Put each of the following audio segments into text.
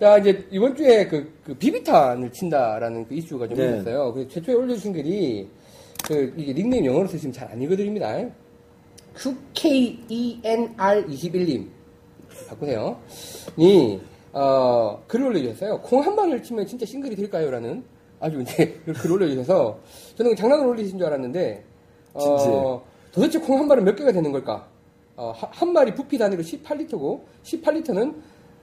자, 이제 이번 주에 그, 그 비비탄을 친다라는 그 이슈가 좀 네. 있었어요. 그 최초에 올려주신 글이 그 이게 닉네임 영어로 쓰시면 잘 안 읽어드립니다. QKENR21님 바꾸세요. 이 어, 글을 올려주셨어요. 콩 한 방을 치면 진짜 싱글이 될까요? 라는 아주 이제 글 올려주셔서 저는 장난으로 올리신 줄 알았는데 어? 도대체 콩한 발은 몇 개가 되는 걸까? 어, 하- 한 마리 부피 단위로 18리터고 18리터는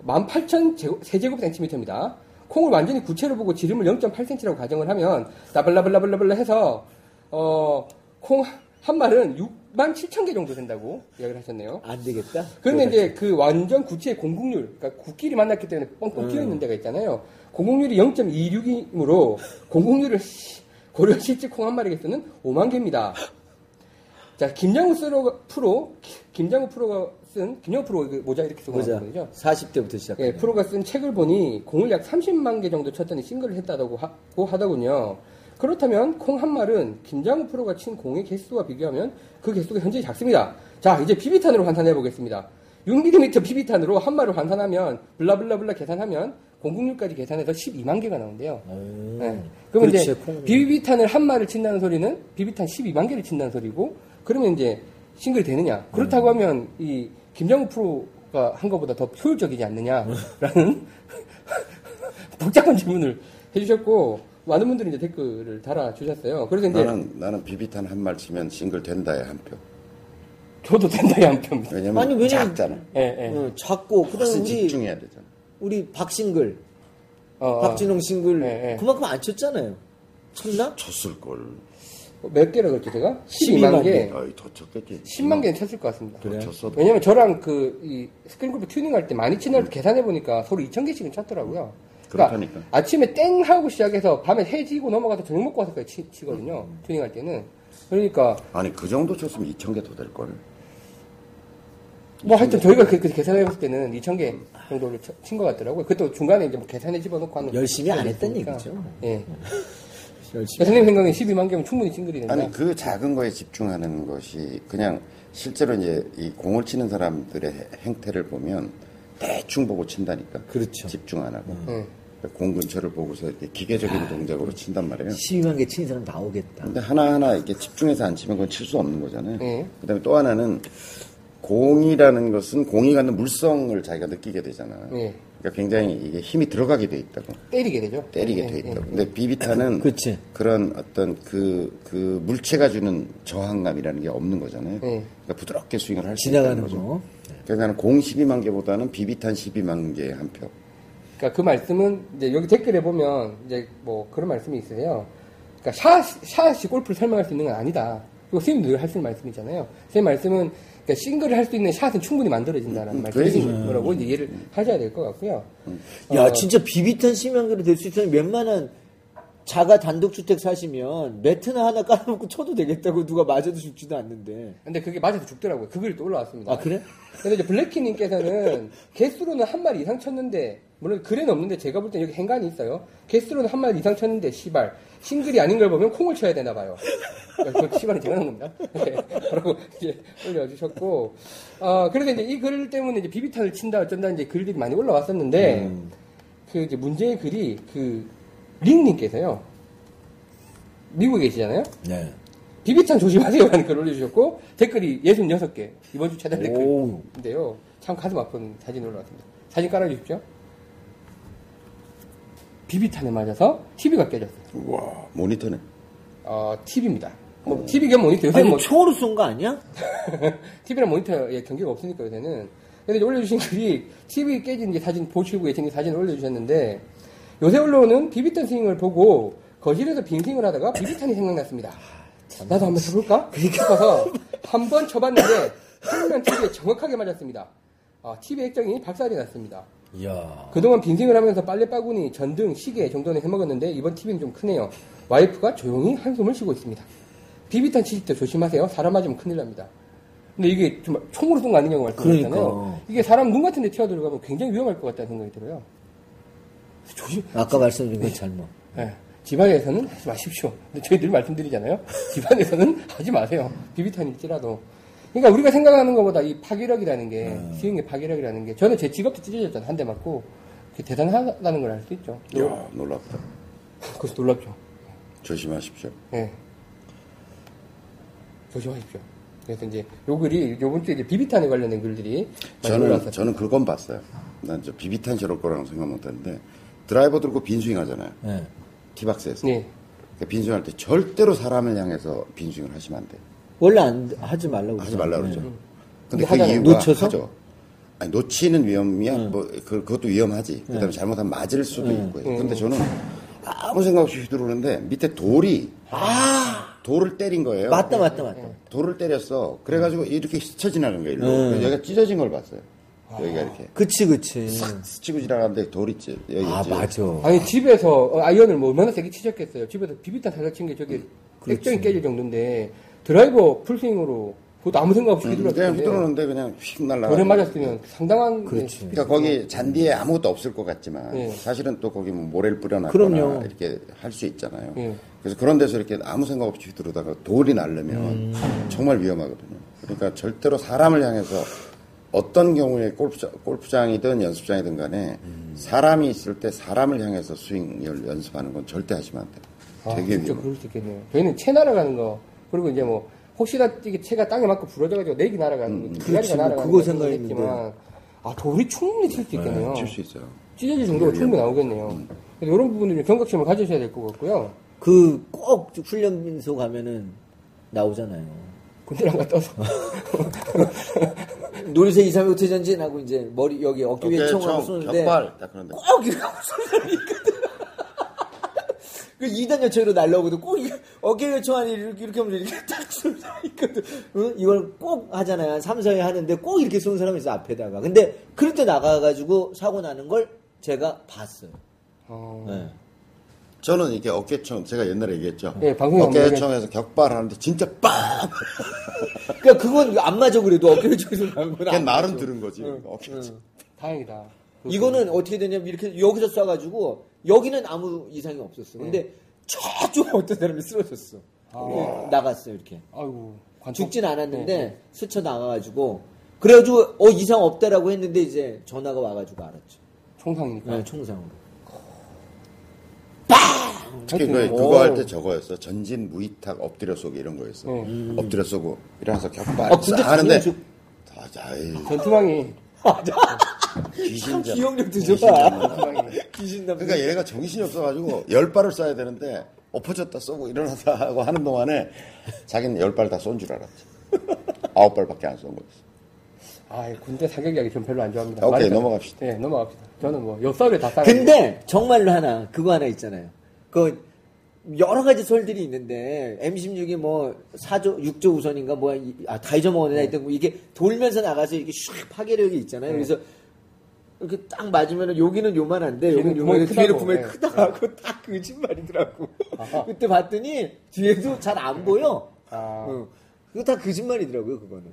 18,000 세제곱 센티미터입니다. 콩을 완전히 구체로 보고 지름을 0.8cm라고 가정을 하면 나블라블라블라블라 해서 어, 콩한 말은 6만 7천 개 정도 된다고 이야기를 하셨네요. 안 되겠다. 그런데 이제 그 완전 구체의 공국률, 그러니까 국끼리 만났기 때문에 뻥뻥 튀어 있는 데가 있잖아요. 공국률이 0.26이므로 공국률을 시- 고려 실제 콩 한 마리에 쓰는 5만 개입니다. 자, 김장우 프로, 김장우 프로가 쓴, 김장우 프로 그 모자 이렇게 쓰고. 나온 거죠. 40대부터 시작. 예, 프로가 쓴 책을 보니 공을 약 30만 개 정도 쳤더니 싱글을 했다고 하고 하더군요. 그렇다면 콩 한 말은 김장우 프로가 친 공의 개수와 비교하면 그 개수가 현저히 작습니다. 자, 이제 비비탄으로 환산해 보겠습니다. 6mm 비비탄으로 한 말을 환산하면 블라블라블라 계산하면 공국률까지 계산해서 12만 개가 나온대요. 음, 네. 그러면 이제 그렇지, 콩. 비비탄을 한 말을 친다는 소리는 비비탄 12만 개를 친다는 소리고 그러면 이제 싱글이 되느냐? 그렇다고 하면 이 김정우 프로가 한 것보다 더 효율적이지 않느냐라는 복잡한 질문을 해주셨고 많은 분들이 이제 댓글을 달아주셨어요. 그래서 이제 나는 나는 비비탄 한 말 치면 싱글 된다에 한 표. 저도 된다에 한 표입니다. 왜냐면 아니, 왜냐면- 작잖아. 예, 예. 어, 작고 그다음에 훨씬 우리 집중해야 되잖아. 우리 박싱글, 어, 어. 박진홍 싱글 예, 예. 그만큼 안 쳤잖아요. 쳤나? 쳤을 걸. 몇 개라 그랬죠 제가? 12만 12만 개. 아이 더 쳤겠지. 10만 개는 쳤을 것 같습니다. 그래요? 쳤어도. 왜냐면 저랑 그, 이, 스크린 골프 튜닝할 때 많이 치는 걸 계산해보니까 서로 2,000개씩은 쳤더라고요. 그러니까 그렇다니까. 아침에 땡 하고 시작해서 밤에 해지고 넘어가서 저녁 먹고 와서까지 치, 치거든요. 튜닝할 때는. 그러니까, 아니 그 정도 쳤으면 2천 개더 될 걸. 뭐 하여튼 저희가 그, 그 계산해봤을 때는 2,000개 정도를 친 것 같더라고요. 그것도 중간에 이제 뭐 계산해 집어넣고 하는. 열심히 안 했던. 얘기죠. 예. 열심히. 선생님 생각엔 12만 개면 충분히 싱글이 된다. 아니 그 작은 거에 집중하는 것이 그냥 실제로 이제 이 공을 치는 사람들의 행태를 보면 대충 보고 친다니까. 그렇죠. 집중 안 하고. 음. 공 근처를 보고서 이렇게 기계적인 동작으로 친단 말이에요. 12만 개 치는 사람 나오겠다. 근데 하나하나 이렇게 집중해서 안 치면 그건 칠 수 없는 거잖아요. 네. 그 다음에 또 하나는 공이라는 것은 공이 갖는 물성을 자기가 느끼게 되잖아. 네. 그러니까 굉장히 이게 힘이 들어가게 돼 있다고. 때리게 되죠. 때리게 예, 돼 예, 있다고. 근데 비비탄은 그치. 런 어떤 그, 그 물체가 주는 저항감이라는 게 없는 거잖아요. 네. 그러니까 부드럽게 스윙을 할 수 있다는 지나가는 거죠. 거. 그래서 나는 공 12만 개보다는 비비탄 12만 개 한 표. 그러니까 그 말씀은 이제 여기 댓글에 보면 이제 뭐 그런 말씀이 있으세요. 그러니까 샷, 샷이 골프를 설명할 수 있는 건 아니다. 그리고 선생님도 늘 하시는 말씀이잖아요. 선생님 말씀은 그러니까 싱글을 할 수 있는 샷은 충분히 만들어진다는 음, 말씀이신 그래요. 거라고 이제 이해를 하셔야 될 것 같고요. 야, 어, 진짜 비비탄 10만 개로 될수 있으면 웬만한 자가 단독주택 사시면 매트나 하나 깔아놓고 쳐도 되겠다고 누가 맞아도 죽지도 않는데. 근데 그게 맞아서 죽더라고요. 그 글이 또 올라왔습니다. 아, 그래? 근데 이제 블랙키님께서는 개수로는 한 마리 이상 쳤는데 물론 글에는 없는데 제가 볼 땐 여기 행간이 있어요. 개수로는 한 마리 이상 쳤는데 시발 싱글이 아닌 걸 보면 콩을 쳐야 되나 봐요. 그 제가 하는 겁니다. 네, 그러고 이제 올려주셨고 어 그래서 이제 이 글 때문에 이제 비비탄을 친다 어쩐다 이제 글들이 많이 올라왔었는데 그 이제 문제의 글이 그 링님께서요 미국에 계시잖아요. 네. 비비탄 조심하세요 라는 글 올려주셨고 댓글이 66개 이번 주 최다 오. 댓글인데요 참 가슴 아픈 사진이 올라왔습니다 사진 깔아주십시오 비비탄에 맞아서 TV가 깨졌어요 와 모니터네. 어, TV입니다 뭐 TV 겸 모니터 요새 아니, 뭐 총으로 쏜 거 아니야? TV랑 모니터에 경계가 없으니까 요새는 근데 올려주신 글이 TV 깨진 사진 보시고 예전에 사진을 올려주셨는데 요새 올라오는 비비탄 스윙을 보고 거실에서 빈스윙을 하다가 비비탄이 생각났습니다 나도 한번 쳐볼까? 싶어서 한 번 쳐봤는데 평면 TV에 정확하게 맞았습니다. 아, TV 액정이 박살이 났습니다. 이야. 그동안 빈생을 하면서 빨래 바구니, 전등, 시계 정도는 해먹었는데 이번 TV는 좀 크네요. 와이프가 조용히 한숨을 쉬고 있습니다. 비비탄 치실 때 조심하세요. 사람 맞으면 큰일 납니다. 근데 이게 정말 총으로 쏜 거 아니냐고 말씀하셨잖아요. 그러니까. 이게 사람 눈 같은 데 튀어들어가면 굉장히 위험할 것 같다는 생각이 들어요. 조심, 아까 말씀드린 건 잘못. 예, 집안에서는 하지 마십시오. 근데 저희 늘 말씀드리잖아요. 집안에서는 하지 마세요. 비비탄일지라도. 그러니까 우리가 생각하는 것보다 이 파괴력이라는 게, 스윙의 파괴력이라는 게, 저는 제 직업도 찢어졌잖아요. 한 대 맞고. 그게 대단하다는 걸 알 수 있죠. 야, 놀랍다. 그래서 놀랍죠. 조심하십시오. 예. 조심하십시오. 그래서 이제 요 글이 요번 주에 이제 비비탄에 관련된 글들이 저는. 저는 그건 봤어요. 난 저 비비탄 저럴 거라고 생각 못 했는데 드라이버 들고 빈스윙 하잖아요. 네. 티박스에서. 네. 그러니까 빈스윙 할 때 절대로 사람을 향해서 빈스윙을 하시면 안 돼. 원래 안 하지 말라고 하지 말라 그러죠. 네. 근데 근데 그. 이유가 놓쳐서? 하죠. 아니, 놓치는 위험이야. 뭐 그, 그것도 위험하지. 그다음에 잘못하면 맞을 수도 있고 요. 근데 저는 아무 생각 없이 휘두르는데 밑에 돌이 돌을 때린 거예요. 맞다 맞다 맞다. 돌을 때렸어. 그래가지고 이렇게 스쳐 지나간 거예요. 일로. 그래서 여기가 찢어진 걸 봤어요. 여기가 이렇게 그치 그치. 스치고 지나가는데 돌 있지. 여기 아 있지. 맞아. 아니 집에서 어, 아이언을 뭐 얼마나 세게 치셨겠어요. 집에서 비비탄 살짝 친 게 저게 그렇지. 액정이 깨질 정도인데 드라이버 풀스윙으로 그것도 아무 생각 없이 음, 그냥 휘둘렀는데 휘두르는데 그냥 휙 날라가. 돌에 맞았으면 상당한 그렇지. 네, 그러니까 거기 잔디에 아무것도 없을 것 같지만 네. 사실은 또 거기 뭐 모래를 뿌려놨거나 그럼요. 이렇게 할 수 있잖아요. 네. 그래서 그런 데서 이렇게 아무 생각 없이 휘두르다가 돌이 날르면 음. 정말 위험하거든요. 그러니까 절대로 사람을 향해서 어떤 경우에 골프장, 골프장이든 연습장이든 간에 음. 사람이 있을 때 사람을 향해서 스윙을 연습하는 건 절대 하시면 안 돼요. 아, 되게 위험해요. 그럴 수 있겠네요. 저희는 채 날아가는 거 그리고 이제 뭐 혹시나 이게 채가 땅에 맞고 부러져가지고 내기 날아가는 거, 그렇지, 기다리가 뭐 날아가는 그거. 있지만 아 돌이 충분히 칠 수 있겠네요. 칠수 있어요. 찢어질 정도가 충분히 나오겠네요. 음. 이런 부분들은 경각심을 가지셔야 될 것 같고요. 그 꼭 훈련소 가면은 나오잖아요. 군대랑 갔다 와서 놀이새 2, 3, 5 전진 하고 이제 머리 여기 어깨 위에 어깨 총을 총, 쏘는데 격발 딱 그런데 꼭 이렇게 하고 쏘는 사람이 있거든. 그 2단 여체로 날라오거든. 꼭 이- 어깨 위에 총 안에 이렇게, 이렇게 하면서 이렇게 딱 쏘는 사람이 있거든. 응? 이걸 꼭 하잖아요. 한 3, 4회 하는데 꼭 이렇게 쏘는 사람이 있어, 앞에다가. 근데 그럴 때 나가가지고 사고 나는 걸 제가 봤어요. 어, 네. 저는 이게 어깨총 제가 옛날에 얘기했죠. 네, 한번 어깨총에서 격발하는데 진짜 빵. 그러니까 그건 안 맞아 그래도 어깨 위에 총에서 나는 건 그냥 맞아. 들은 거지. 어깨총. 다행이다. 이거는 어떻게 되냐면 이렇게 여기서 쏴가지고 여기는 아무 이상이 없었어. 근데 저쪽 어떤 사람이 쓰러졌어. 네, 나갔어요 이렇게. 아이고 관통 죽진 않았는데 네, 스쳐 나가가지고 그래가지고 어 이상 없다라고 했는데 이제 전화가 와가지고 알았죠. 총상이니까. 네, 총상으로. 특히 그, 그거 오. 할때 저거였어. 전진 무이탁 엎드려 쏘기 이런 거였어. 네. 엎드려 쏘고 일어나서 격발 아, 근데 싹 하는데 저는 다자이 전투망이 귀신 잡. 기억력도 귀신 좋아. 잡는다. 전투망이 귀신 남. 그러니까 얘가 정신이 없어가지고 열 발을 쏴야 되는데 엎어졌다 쏘고 일어나서 하고 하는 동안에 자기는 열 발 다 쏜 줄 알았지. 아홉 발밖에 안 쏜 거였어. 아 군대 사격 이야기 좀 별로 안 좋아합니다. 오케이, 말했잖아요. 넘어갑시다. 네 넘어갑시다. 저는 뭐 엽서를 다 쌓아. 근데 정말로 하나 그거 하나 있잖아요. 그 여러 가지 설들이 있는데 M16이 뭐 4조 6조 우선인가 뭐아다 잊어먹었네 하여튼 뭐 이게 돌면서 나가서 이게 슉 파괴력이 있잖아요. 그래서 이렇게 딱 맞으면은 여기는 요만한데 여기는 요만한데 크다고. 구멍이 네. 크다 하고 딱 거짓말이더라고. 그때 봤더니 뒤에도 잘 안 보여. 아. 어. 그거 다 거짓말이더라고요 그거는.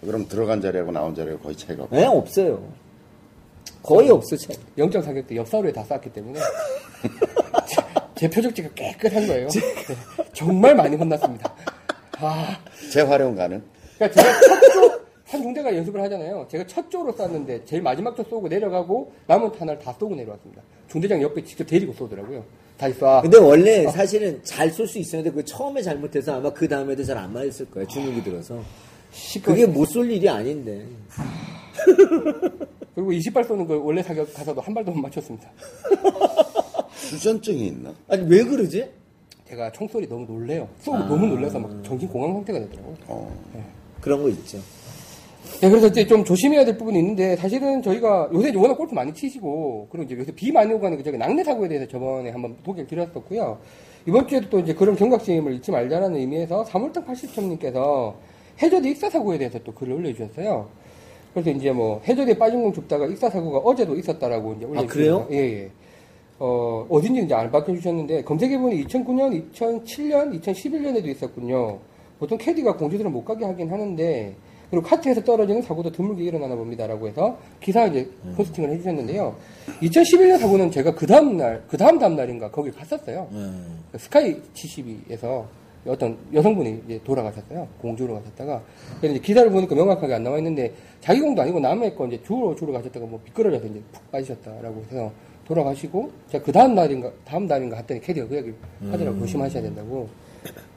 그럼 들어간 자리하고 나온 자리가 거의 차이가 없어. 네 없어요. 거의 없어 차이. 영장 사격도 엽서를 다 쌓았기 때문에 제, 제 표적지가 깨끗한 거예요. 네, 정말 많이 혼났습니다. 아, 재활용 가능? 그러니까 제가 첫조 산중대가 연습을 하잖아요. 제가 첫 조로 쐈는데 제일 마지막 조 쏘고 내려가고 남은 탄을 다 쏘고 내려왔습니다. 중대장 옆에 직접 데리고 쏘더라고요. 다시 쏴. 근데 원래 사실은 잘 쏠 수 있었는데 그 처음에 잘못해서 아마 그 다음에도 잘 안 맞았을 거예요. 주눅이 들어서. 그게 못 쏠 일이 아닌데. 그리고 20발 쏘는 걸 원래 사격 가서도 한 발도 못 맞췄습니다. 수전증이 있나? 아니 왜 그러지? 제가 총소리 너무 놀래요. 쏘고 너무 놀라서 막 정신 공황 상태가 되더라고요. 어. 그런 거 있죠. 네, 그래서 이제 좀 조심해야 될 부분이 있는데 사실은 저희가 요새 이제 워낙 골프 많이 치시고 그리고 이제 요새 비 많이 오고 하는 그 저기 낙뢰 사고에 대해서 저번에 한번 소개를 드렸었고요. 이번 주에도 또 이제 그런 경각심을 잊지 말자라는 의미에서 3월당 80점님께서 해저드 익사 사고에 대해서 또 글을 올려주셨어요. 그래서 이제 뭐 해저드에 빠진 공 줍다가 익사 사고가 어제도 있었다라고 이제 올려주셨어요. 그래요? 예, 예. 어, 어딘지 이제 안 밝혀주셨는데, 검색해보니 2009년, 2007년, 2011년에도 있었군요. 보통 캐디가 공주들은 못 가게 하긴 하는데, 그리고 카트에서 떨어지는 사고도 드물게 일어나나 봅니다라고 해서 기사 이제 포스팅을 해주셨는데요. 2011년 사고는 제가 그 다음날, 그 다음 다음날인가 거기 갔었어요. 음. 스카이 72에서 어떤 여성분이 이제 돌아가셨어요. 공주로 가셨다가. 그래서 기사를 보니까 명확하게 안 나와 있는데 자기 공도 아니고 남의 거 이제 주로 주로 가셨다가 뭐 미끄러져서 이제 푹 빠지셨다라고 해서 돌아가시고 제가 그 다음 날인가 다음 날인가 했더니 캐디가 그 얘기를 하더라고 조심하셔야 된다고.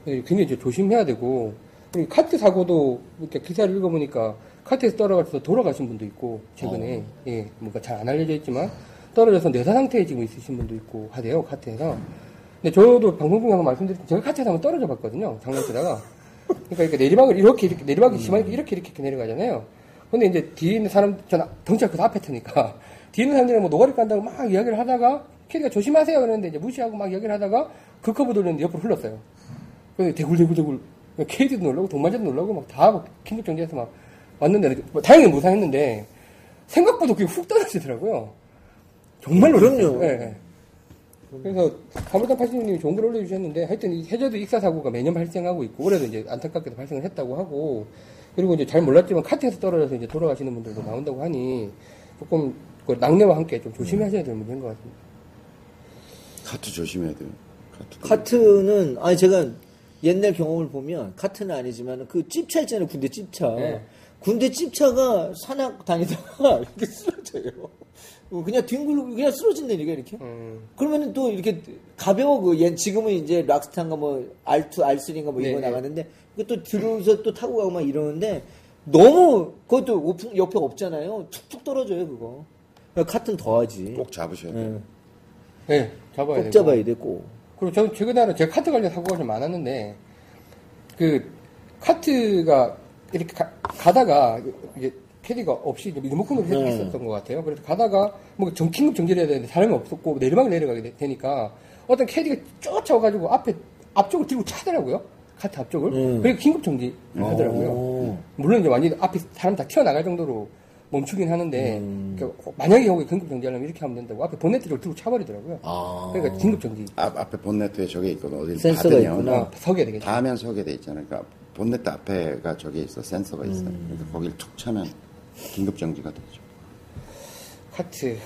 네, 굉장히 이제 조심해야 되고 그리고 카트 사고도 이렇게 기사를 읽어보니까 카트에서 떨어져서 돌아가신 분도 있고 최근에 예 뭔가 잘 안 알려져 있지만 떨어져서 뇌사 상태에 지금 있으신 분도 있고 하대요 카트에서. 근데 저도 방송 중에 한번 말씀드렸지만 제가 카트에서 한번 떨어져 봤거든요 장난치다가. 그러니까 이렇게 내리막을 이렇게 이렇게 내리막이 심하니까 이렇게 이렇게 이렇게 내려가잖아요. 근데 이제 뒤에 있는 사람 전 덩치가 크다 앞에 트니까 뒤에 있는 사람들이 뭐 노가리 깐다고 막 이야기를 하다가 캐디가 조심하세요 그랬는데 이제 무시하고 막 이야기를 하다가 그 커브 돌렸는데 옆으로 흘렀어요. 그래서 대굴대굴대굴 캐디도 놀라고 동반자도 놀라고 막 다 긴급 정지해서 막 왔는데 뭐 다행히 무사했는데 생각보다 그게 훅 떨어지더라고요. 정말로 그럼요. 예, 예. 그래서 가물단 80님이 좋은 글 올려주셨는데 하여튼 이 해저드 익사 사고가 매년 발생하고 있고 올해도 이제 안타깝게도 발생을 했다고 하고 그리고 이제 잘 몰랐지만 카트에서 떨어져서 이제 돌아가시는 분들도 나온다고 하니 조금 그 낙뢰와 함께 좀 조심하셔야 될 문제인 것 같습니다. 카트 조심해야 돼요. 카트. 카트 는 아니 제가 옛날 경험을 보면 카트는 아니지만 그 찝차 있잖아요 군대 찝차 네. 군대 찝차가 산악 다니다가 이렇게 쓰러져요 어, 그냥 뒹굴고 그냥 쓰러진다니까 이렇게 음, 그러면은 또 이렇게 가벼워 그 얘- 지금은 이제 락스타인가 뭐 R2 R3인가 뭐 이거 네, 네. 나가는데 그것도 들어서 또 타고 가고 막 이러는데 너무 그것도 오픈- 옆에 없잖아요 툭툭 떨어져요 그거 카트는 더 하지 꼭 잡으셔야 돼요. 예. 네, 잡아야 꼭 되고. 잡아야 돼 꼭 그리고 저는 최근에 제가 카트 관련 사고가 좀 많았는데 그 카트가 이렇게 가, 다가 이제 캐디가 없이 리모컨으로 해- 네. 했었던 것 같아요. 그래서 가다가 뭐 정, 긴급 정지를 해야 되는데 사람이 없었고 내리막 내려가게 되- 되니까 어떤 캐디가 쫓아와가지고 앞에 앞쪽을 들고 차더라고요. 카트 앞쪽을. 음. 그래서 긴급 정지 하더라고요. 오. 물론 이제 완전히 앞에 사람 다 튀어나갈 정도로 멈추긴 하는데 음. 그러니까 만약에 여기 긴급 정지하려면 이렇게 하면 된다고 앞에 본네트 쪽을 들고 차버리더라고요. 아. 그러니까 긴급 정지 앞, 앞에 본네트에 저게 있거든. 어디 센서가 있구나. 어, 서게 되겠죠. 닿으면 서게 돼 있잖아요. 그러니까 본네트 앞에가 저게 있어. 센서가 있어요. 음. 그러니까 거길 툭 차면 긴급 정지가 되죠. 카트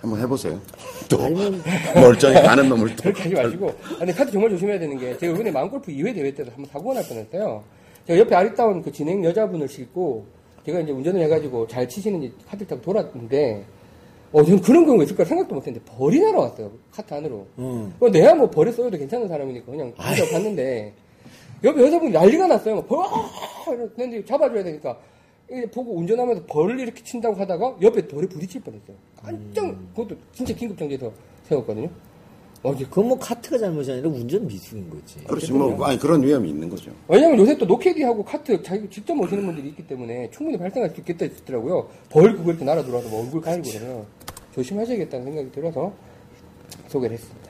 한번 해보세요. 또 멀쩡히 가는 놈을 또 그렇게 하지 마시고 아, 근데 카트 정말 조심해야 되는 게 제가 이번에 마음골프 2회 대회 때도 한번 사고가 날 뻔했어요 제가 옆에 아리따운 그 진행 여자분을 싣고 제가 이제 운전을 해가지고 잘 치시는지 카트 타고 돌았는데 어, 저는 그런 경우가 있을까 생각도 못 했는데 벌이 날아왔어요 카트 안으로. 음. 어, 내가 뭐 벌에 써도 괜찮은 사람이니까 그냥 혼자 봤는데 옆에 여자분이 난리가 났어요. 막 벌, 아! 이러는데 잡아줘야 되니까. 이게 보고 운전하면서 벌을 이렇게 친다고 하다가 옆에 돌에 부딪힐 뻔했어요. 깜짝 그것도 진짜 긴급정지해서 세웠거든요 어, 그건 뭐 카트가 잘못이 아니라 운전 미숙인 거지. 그렇지 뭐 아니 그런 위험이 있는 거죠. 왜냐면 요새 또 노캐디하고 카트 자기 직접 모시는 분들이 있기 때문에 충분히 발생할 수 있겠다 했더라고요. 벌 그거 이렇게 날아 들어와서 뭐 얼굴 가리고 그러면 조심하셔야겠다는 생각이 들어서 소개를 했습니다.